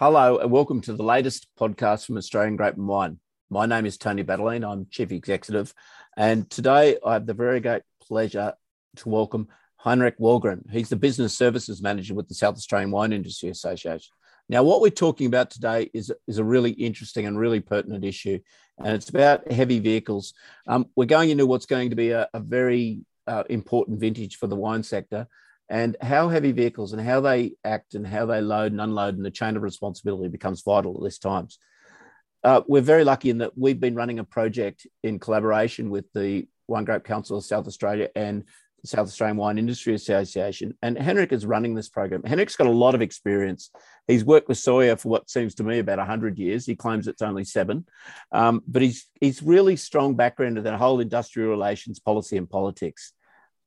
Hello, and welcome to the latest podcast from Australian Grape and Wine. My name is Tony Battaglene. I'm Chief Executive. And today I have the very great pleasure to welcome Henrik Wahlgren. He's the Business Services Manager with the South Australian Wine Industry Association. Now, what we're talking about today is, is a really interesting and really pertinent issue, and it's about heavy vehicles. Um, we're going into what's going to be a, a very uh, important vintage for the wine sector and how heavy vehicles and how they act and how they load and unload and the chain of responsibility becomes vital at this times. Uh, we're very lucky in that we've been running a project in collaboration with the Wine Grape Council of South Australia and the South Australian Wine Industry Association. And Henrik is running this program. Henrik's got a lot of experience. He's worked with SAWIA for what seems to me about 100 years. He claims it's only seven. Um, but he's, he's really strong background in that whole industrial relations, policy, and politics.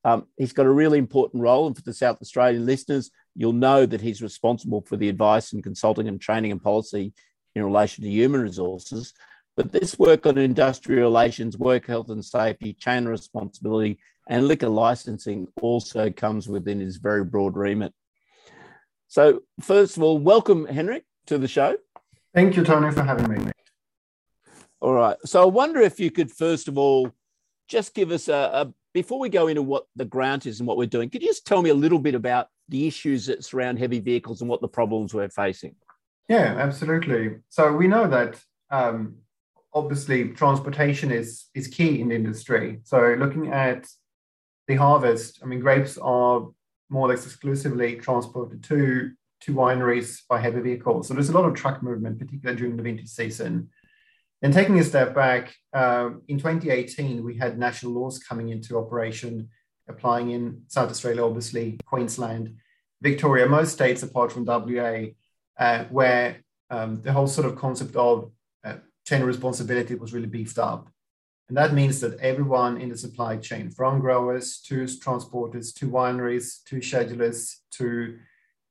Um, he's got a really important role. And for the South Australian listeners, you'll know that he's responsible for the advice and consulting and training and policy in relation to human resources. But this work on industrial relations, work health and safety, chain responsibility, and liquor licensing also comes within his very broad remit. So, first of all, welcome, Henrik, to the show. Thank you, Tony, for having me. All right. So, I wonder if you could, first of all, just give us a, a before we go into what the grant is and what we're doing, could you just tell me a little bit about the issues that surround heavy vehicles and what the problems we're facing? Yeah, absolutely. So we know that um, obviously transportation is is key in the industry. So looking at the harvest, I mean, grapes are more or less exclusively transported to to wineries by heavy vehicles. So there's a lot of truck movement, particularly during the winter season. And taking a step back, uh, in 2018, we had national laws coming into operation, applying in South Australia, obviously, Queensland, Victoria, most states apart from WA, uh, where um, the whole sort of concept of uh, chain responsibility was really beefed up. And that means that everyone in the supply chain, from growers to transporters to wineries to schedulers to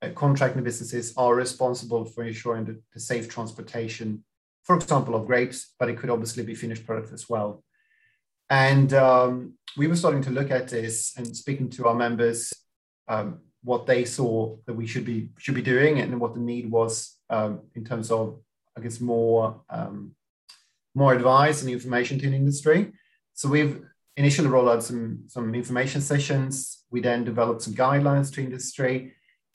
uh, contracting businesses, are responsible for ensuring the, the safe transportation for example, of grapes, but it could obviously be finished product as well. And um, we were starting to look at this and speaking to our members, um, what they saw that we should be should be doing, and what the need was um, in terms of, I guess, more um, more advice and information to the industry. So we've initially rolled out some some information sessions. We then developed some guidelines to industry,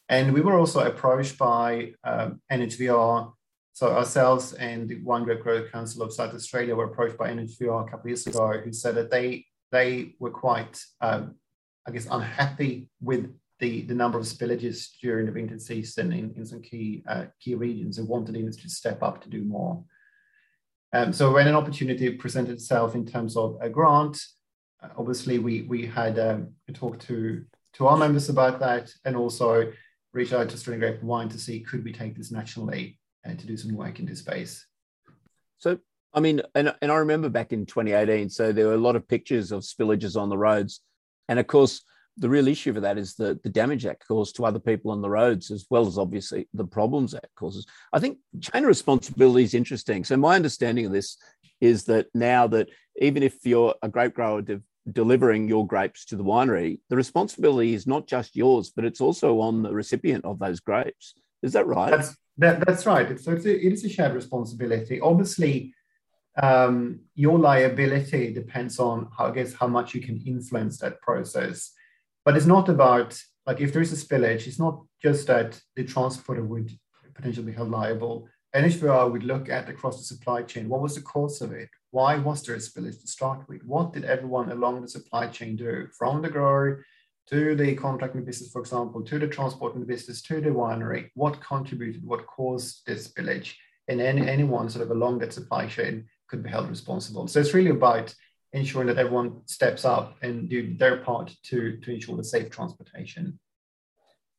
and we were also approached by um, NHVR so ourselves and the Wine Grape Growth Council of South Australia were approached by NHVR a couple of years ago, who said that they they were quite, um, I guess, unhappy with the, the number of spillages during the winter season in, in some key uh, key regions and wanted industry to step up to do more. Um, so when an opportunity presented itself in terms of a grant, uh, obviously we we had um, a talk to to our members about that and also reached out to Australian Grape Wine to see could we take this nationally and to do some work in this space. So, I mean, and, and I remember back in 2018, so there were a lot of pictures of spillages on the roads. And of course, the real issue for that is the, the damage that caused to other people on the roads, as well as obviously the problems that causes. I think chain of responsibility is interesting. So, my understanding of this is that now that even if you're a grape grower de- delivering your grapes to the winery, the responsibility is not just yours, but it's also on the recipient of those grapes. Is that right? That's, that, that's right. So it's a, it is a shared responsibility. Obviously, um, your liability depends on, how, I guess, how much you can influence that process. But it's not about, like, if there is a spillage, it's not just that the transporter would potentially be held liable. NHVR would look at across the supply chain what was the cause of it? Why was there a spillage to start with? What did everyone along the supply chain do from the grower to the contracting business, for example, to the transporting business, to the winery, what contributed, what caused this spillage, and any, anyone sort of along that supply chain could be held responsible. So it's really about ensuring that everyone steps up and do their part to, to ensure the safe transportation.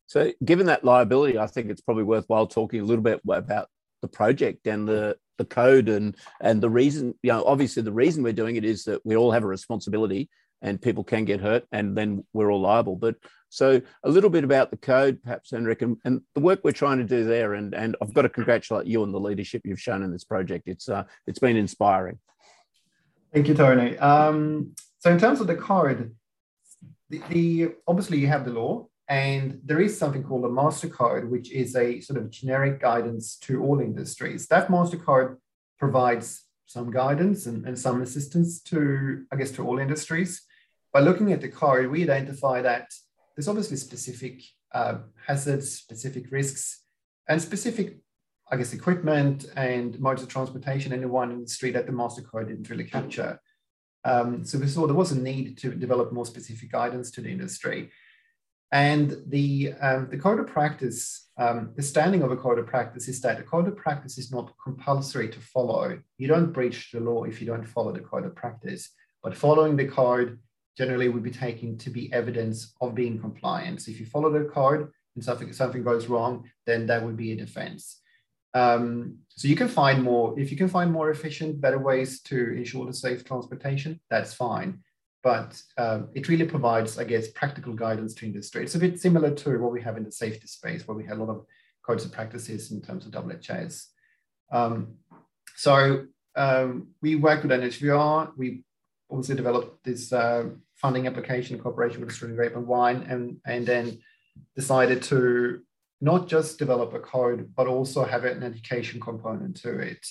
So, given that liability, I think it's probably worthwhile talking a little bit about the project and the the code and and the reason. You know, obviously, the reason we're doing it is that we all have a responsibility and people can get hurt and then we're all liable. But so a little bit about the code, perhaps, Henrik, and, and the work we're trying to do there. And, and I've got to congratulate you on the leadership you've shown in this project. It's, uh, it's been inspiring. Thank you, Tony. Um, so in terms of the code, the, the, obviously you have the law and there is something called a master code, which is a sort of generic guidance to all industries. That master code provides some guidance and, and some assistance to, I guess, to all industries. By looking at the code, we identify that there's obviously specific uh, hazards, specific risks, and specific, I guess, equipment and modes of transportation in the one industry that the master code didn't really capture. Um, so we saw there was a need to develop more specific guidance to the industry. And the, um, the code of practice, um, the standing of a code of practice is that a code of practice is not compulsory to follow. You don't breach the law if you don't follow the code of practice, but following the code generally would be taken to be evidence of being compliant. So if you follow the code and something, something goes wrong, then that would be a defense. Um, so you can find more, if you can find more efficient, better ways to ensure the safe transportation, that's fine but um, it really provides, I guess, practical guidance to industry. It's a bit similar to what we have in the safety space, where we have a lot of codes of practices in terms of WHS. Um, so um, we work with NHVR. We also developed this uh, funding application cooperation with Australian Grape and Wine, and, and then decided to not just develop a code, but also have an education component to it.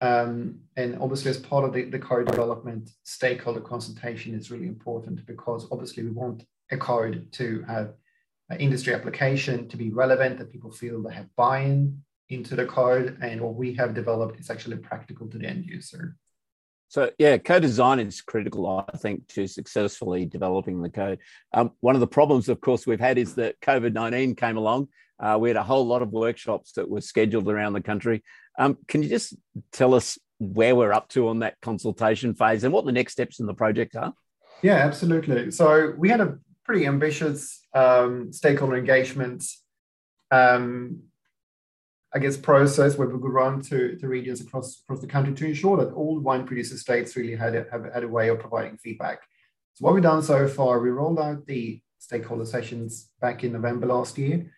Um, and obviously, as part of the, the code development, stakeholder consultation is really important because obviously we want a code to have an industry application to be relevant, that people feel they have buy-in into the code, and what we have developed is actually practical to the end user. So yeah, co-design is critical, I think, to successfully developing the code. Um, one of the problems, of course, we've had is that COVID nineteen came along. Uh, we had a whole lot of workshops that were scheduled around the country, um, can you just tell us where we're up to on that consultation phase and what the next steps in the project are? Yeah, absolutely. So we had a pretty ambitious um, stakeholder engagement, um, I guess, process where we could run to, to regions across, across the country to ensure that all wine producer states really had a, have, had a way of providing feedback. So what we've done so far, we rolled out the stakeholder sessions back in November last year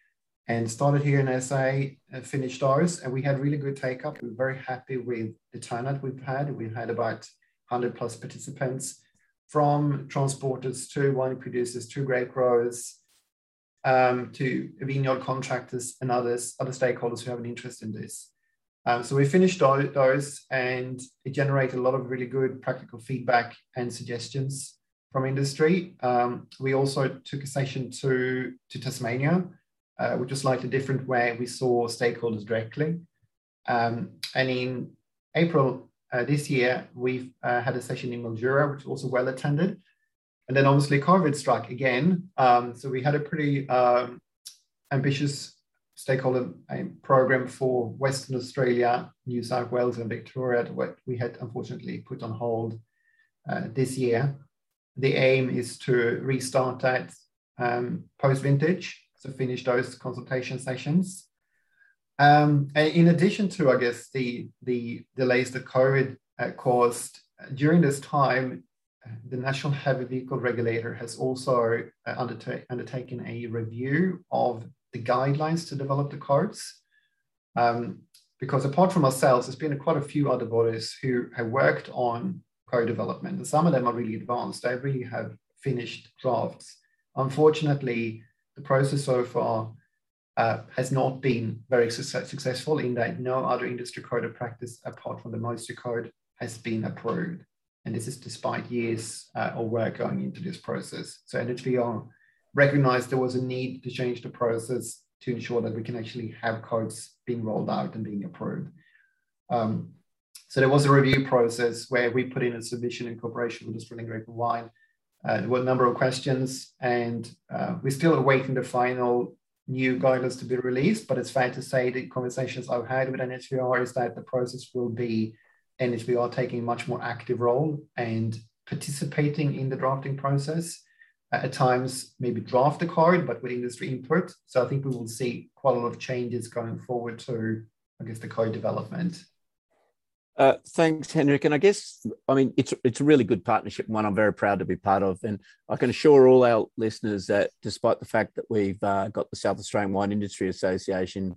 and started here in SA and uh, finished ours. And we had really good take up. We are very happy with the turnout we've had. We've had about 100 plus participants from transporters to wine producers to grape growers um, to vineyard contractors and others, other stakeholders who have an interest in this. Um, so we finished those and it generated a lot of really good practical feedback and suggestions from industry. Um, we also took a session to, to Tasmania uh, which was slightly different, where we saw stakeholders directly. Um, and in April uh, this year, we've uh, had a session in Mildura, which was also well attended. And then obviously COVID struck again. Um, so we had a pretty um, ambitious stakeholder um, program for Western Australia, New South Wales, and Victoria, what we had unfortunately put on hold uh, this year. The aim is to restart that um, post vintage to finish those consultation sessions. Um, and in addition to, I guess, the, the delays that COVID uh, caused during this time, the National Heavy Vehicle Regulator has also uh, undertake, undertaken a review of the guidelines to develop the codes. Um, because apart from ourselves, there's been quite a few other bodies who have worked on code development, and some of them are really advanced. They really have finished drafts. Unfortunately, the process so far uh, has not been very success- successful in that no other industry code of practice apart from the Master Code has been approved. And this is despite years uh, of work going into this process. So NHVR recognized there was a need to change the process to ensure that we can actually have codes being rolled out and being approved. Um, so there was a review process where we put in a submission in cooperation with Australian Grape and Wine uh, there were a number of questions, and uh, we're still awaiting the final new guidelines to be released. But it's fair to say the conversations I've had with NHVR is that the process will be NHVR taking a much more active role and participating in the drafting process. Uh, at times, maybe draft the code, but with industry input. So I think we will see quite a lot of changes going forward to, I guess, the code development. Uh, thanks, Henrik. And I guess, I mean, it's it's a really good partnership, one I'm very proud to be part of. And I can assure all our listeners that despite the fact that we've uh, got the South Australian Wine Industry Association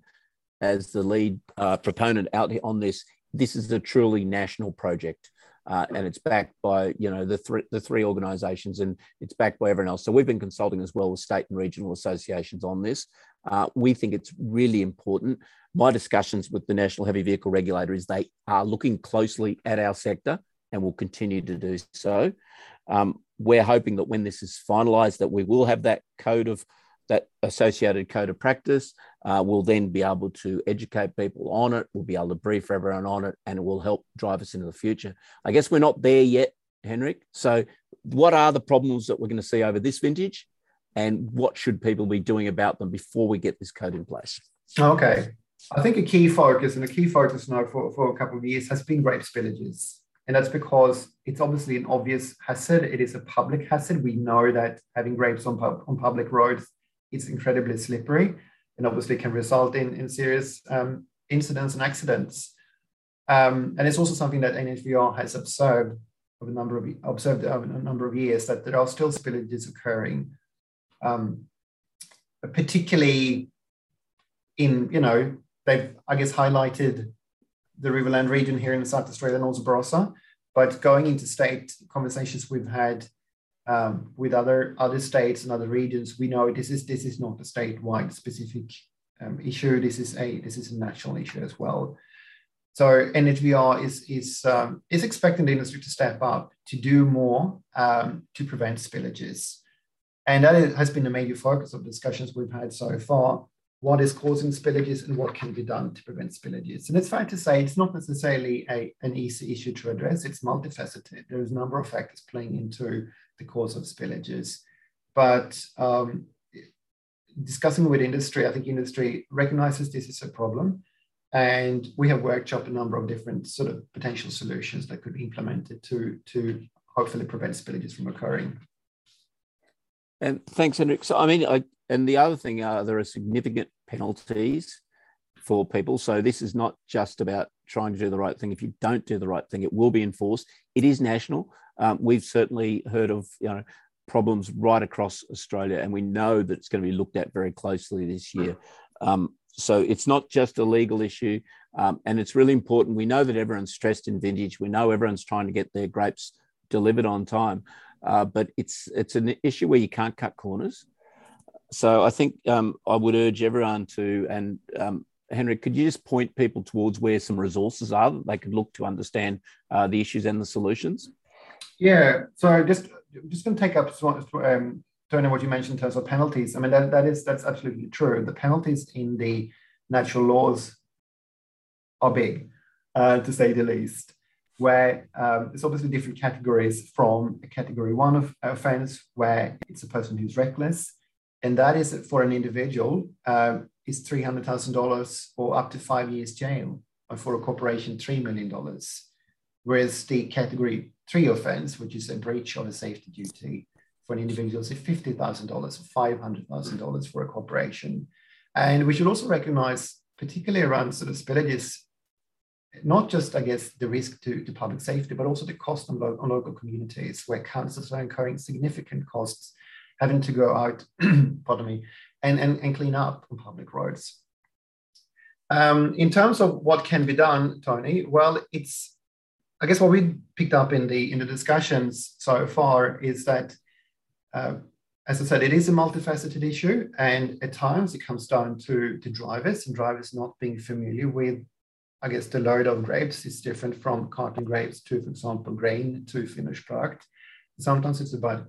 as the lead uh, proponent out on this, this is a truly national project. uh, and it's backed by you know the three the three organisations, and it's backed by everyone else. So we've been consulting as well with state and regional associations on this. Uh, we think it's really important. My discussions with the National Heavy Vehicle Regulator is they are looking closely at our sector and will continue to do so. Um, we're hoping that when this is finalised, that we will have that code of that associated code of practice. Uh, we'll then be able to educate people on it. We'll be able to brief everyone on it, and it will help drive us into the future. I guess we're not there yet, Henrik. So, what are the problems that we're going to see over this vintage, and what should people be doing about them before we get this code in place? Okay. I think a key focus and a key focus now for, for a couple of years has been grape spillages. And that's because it's obviously an obvious hazard. It is a public hazard. We know that having grapes on, pub, on public roads is incredibly slippery and obviously can result in, in serious um, incidents and accidents. Um, and it's also something that NHVR has observed over a number of observed over a number of years that there are still spillages occurring, um, particularly in you know they've I guess highlighted the Riverland region here in South Australia and also Barossa. But going into state conversations we've had um, with other other states and other regions, we know this is this is not a statewide specific um, issue. This is a this is a national issue as well. So NHVR is is um, is expecting the industry to step up to do more um, to prevent spillages, and that has been the major focus of discussions we've had so far what is causing spillages and what can be done to prevent spillages. And it's fair to say it's not necessarily a, an easy issue to address. It's multifaceted. There's a number of factors playing into the cause of spillages. But um, discussing with industry, I think industry recognizes this is a problem. And we have workshopped a number of different sort of potential solutions that could be implemented to, to hopefully prevent spillages from occurring. And thanks, Henrik. So, I mean, I, and the other thing are there are significant penalties for people. So this is not just about trying to do the right thing. If you don't do the right thing, it will be enforced. It is national. Um, we've certainly heard of you know problems right across Australia, and we know that it's going to be looked at very closely this year. Um, so it's not just a legal issue, um, and it's really important. We know that everyone's stressed in vintage. We know everyone's trying to get their grapes delivered on time, uh, but it's it's an issue where you can't cut corners so I think um, I would urge everyone to, and um, Henrik, could you just point people towards where some resources are that they could look to understand uh, the issues and the solutions? Yeah, so just just going to take up um, Tony, what you mentioned in terms of penalties. I mean, that, that is that's absolutely true. The penalties in the natural laws are big, uh, to say the least. Where um, it's obviously different categories from a category one of offense, where it's a person who's reckless, and that is for an individual uh, is $300,000 or up to five years jail, and for a corporation, $3 million. Whereas the category three offense, which is a breach of a safety duty for an individual, is $50,000 or $500,000 for a corporation. And we should also recognize, particularly around sort of spillages, not just, I guess, the risk to, to public safety, but also the cost on, lo- on local communities where councils are incurring significant costs having to go out, pardon me, and, and, and clean up on public roads. Um, in terms of what can be done, Tony, well, it's I guess what we picked up in the in the discussions so far is that, uh, as I said, it is a multifaceted issue, and at times it comes down to the drivers and drivers not being familiar with, I guess, the load of grapes is different from carton grapes to, for example, grain to finished product. Sometimes it's about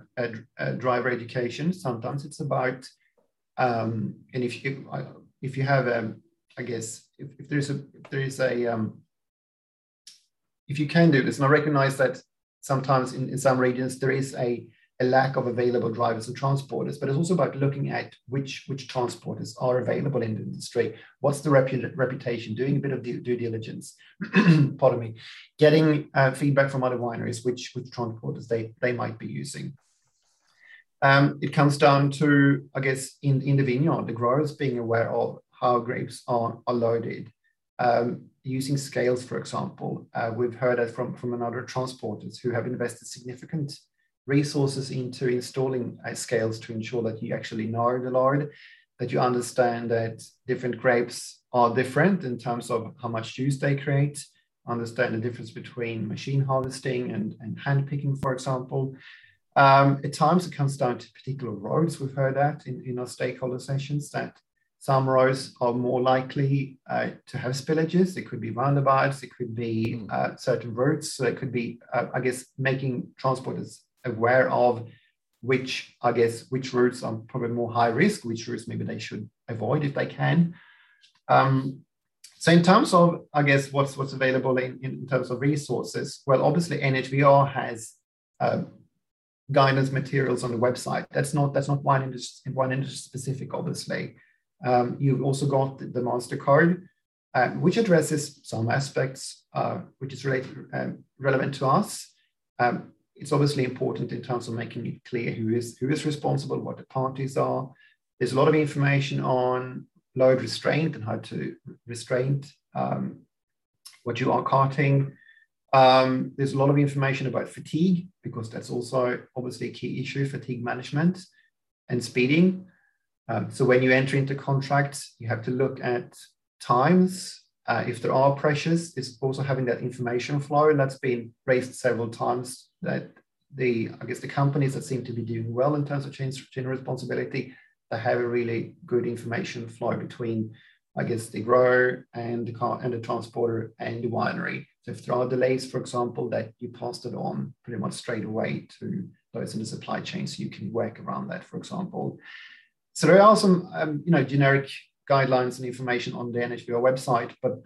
driver education. Sometimes it's about, um, and if you if you have um, I guess if, if there's a if there is a um, if you can do this, and I recognize that sometimes in, in some regions there is a a lack of available drivers and transporters, but it's also about looking at which which transporters are available in the industry. What's the repu- reputation? Doing a bit of due, due diligence. Pardon me. Getting uh, feedback from other wineries, which which transporters they they might be using. Um, it comes down to, I guess, in, in the vineyard, the growers being aware of how grapes are, are loaded. Um, using scales, for example, uh, we've heard that from, from another transporters who have invested significant resources into installing uh, scales to ensure that you actually know the load, that you understand that different grapes are different in terms of how much juice they create, understand the difference between machine harvesting and, and hand picking, for example. Um, at times, it comes down to particular roads. We've heard that in, in our stakeholder sessions that some roads are more likely uh, to have spillages. It could be roundabouts, it could be hmm. uh, certain routes. So it could be, uh, I guess, making transporters aware of which, I guess, which routes are probably more high risk, which routes maybe they should avoid if they can. Um, so in terms of, I guess, what's what's available in, in terms of resources, well, obviously NHVR has uh, guidance materials on the website. That's not that's not one industry, one industry specific, obviously. Um, you've also got the, the Master Code, uh, which addresses some aspects uh, which is related, um, relevant to us. Um, it's obviously important in terms of making it clear who is who is responsible, what the parties are. There's a lot of information on load restraint and how to restrain um, what you are carting. Um, there's a lot of information about fatigue because that's also obviously a key issue, fatigue management and speeding. Um, so when you enter into contracts, you have to look at times. Uh, if there are pressures, it's also having that information flow, that's been raised several times. That the I guess the companies that seem to be doing well in terms of change, chain responsibility, they have a really good information flow between I guess the grower and the car and the transporter and the winery. So if there are delays, for example, that you passed it on pretty much straight away to those in the supply chain, so you can work around that, for example. So there are some, um, you know, generic guidelines and information on the NHVR website, but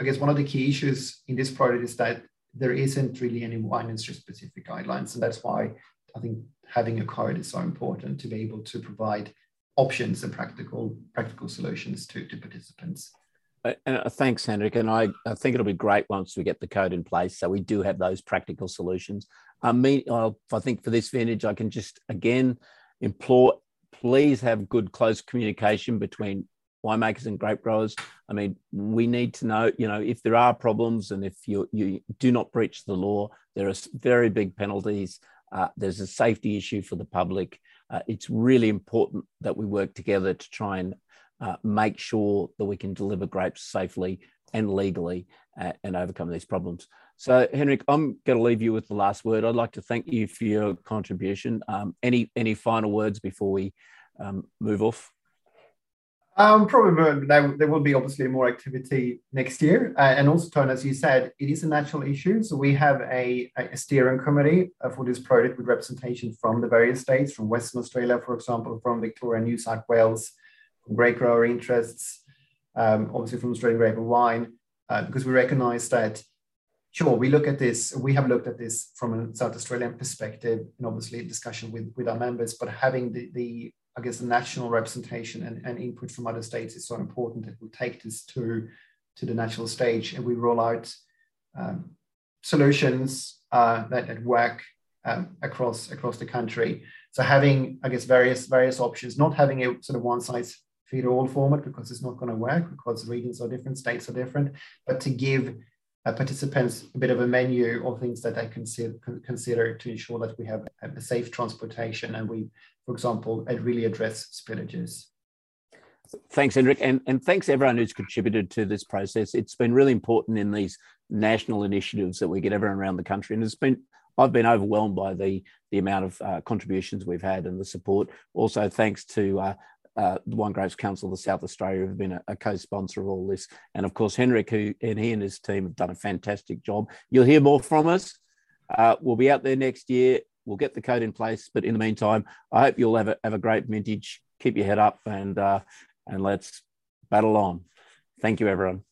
I guess one of the key issues in this project is that there isn't really any wine industry specific guidelines, and that's why I think having a code is so important to be able to provide options and practical practical solutions to, to participants. Uh, and uh, thanks, Henrik. And I, I think it'll be great once we get the code in place, so we do have those practical solutions. I mean, I think for this vintage, I can just again implore please have good close communication between winemakers and grape growers. I mean, we need to know, you know, if there are problems and if you you do not breach the law, there are very big penalties. Uh, there's a safety issue for the public. Uh, it's really important that we work together to try and uh, make sure that we can deliver grapes safely and legally uh, and overcome these problems. So, Henrik, I'm going to leave you with the last word. I'd like to thank you for your contribution. Um, any any final words before we um, move off? Um, probably there, there will be obviously more activity next year. Uh, and also, Tony, as you said, it is a national issue. So we have a, a steering committee uh, for this project with representation from the various states, from Western Australia, for example, from Victoria, New South Wales, from grape grower interests, um, obviously from Australian grape and wine, uh, because we recognize that sure, we look at this, we have looked at this from a South Australian perspective, and obviously discussion with, with our members, but having the, the I guess the national representation and, and input from other states is so important that we take this to, to the national stage and we roll out um, solutions uh, that, that work um, across across the country. So having, I guess, various various options, not having a sort of one size fit all format because it's not going to work because regions are different, states are different, but to give uh, participants a bit of a menu of things that they consider, consider to ensure that we have a safe transportation and we, for example, and really address spillages. Thanks, Henrik, and, and thanks everyone who's contributed to this process. It's been really important in these national initiatives that we get everyone around the country, and it's been I've been overwhelmed by the the amount of uh, contributions we've had and the support. Also, thanks to uh, uh, the Wine Grapes Council of South Australia who have been a, a, co-sponsor of all this, and of course Henrik, who and he and his team have done a fantastic job. You'll hear more from us. Uh, we'll be out there next year. We'll get the code in place, but in the meantime, I hope you'll have a, have a great vintage. Keep your head up and uh, and let's battle on. Thank you, everyone.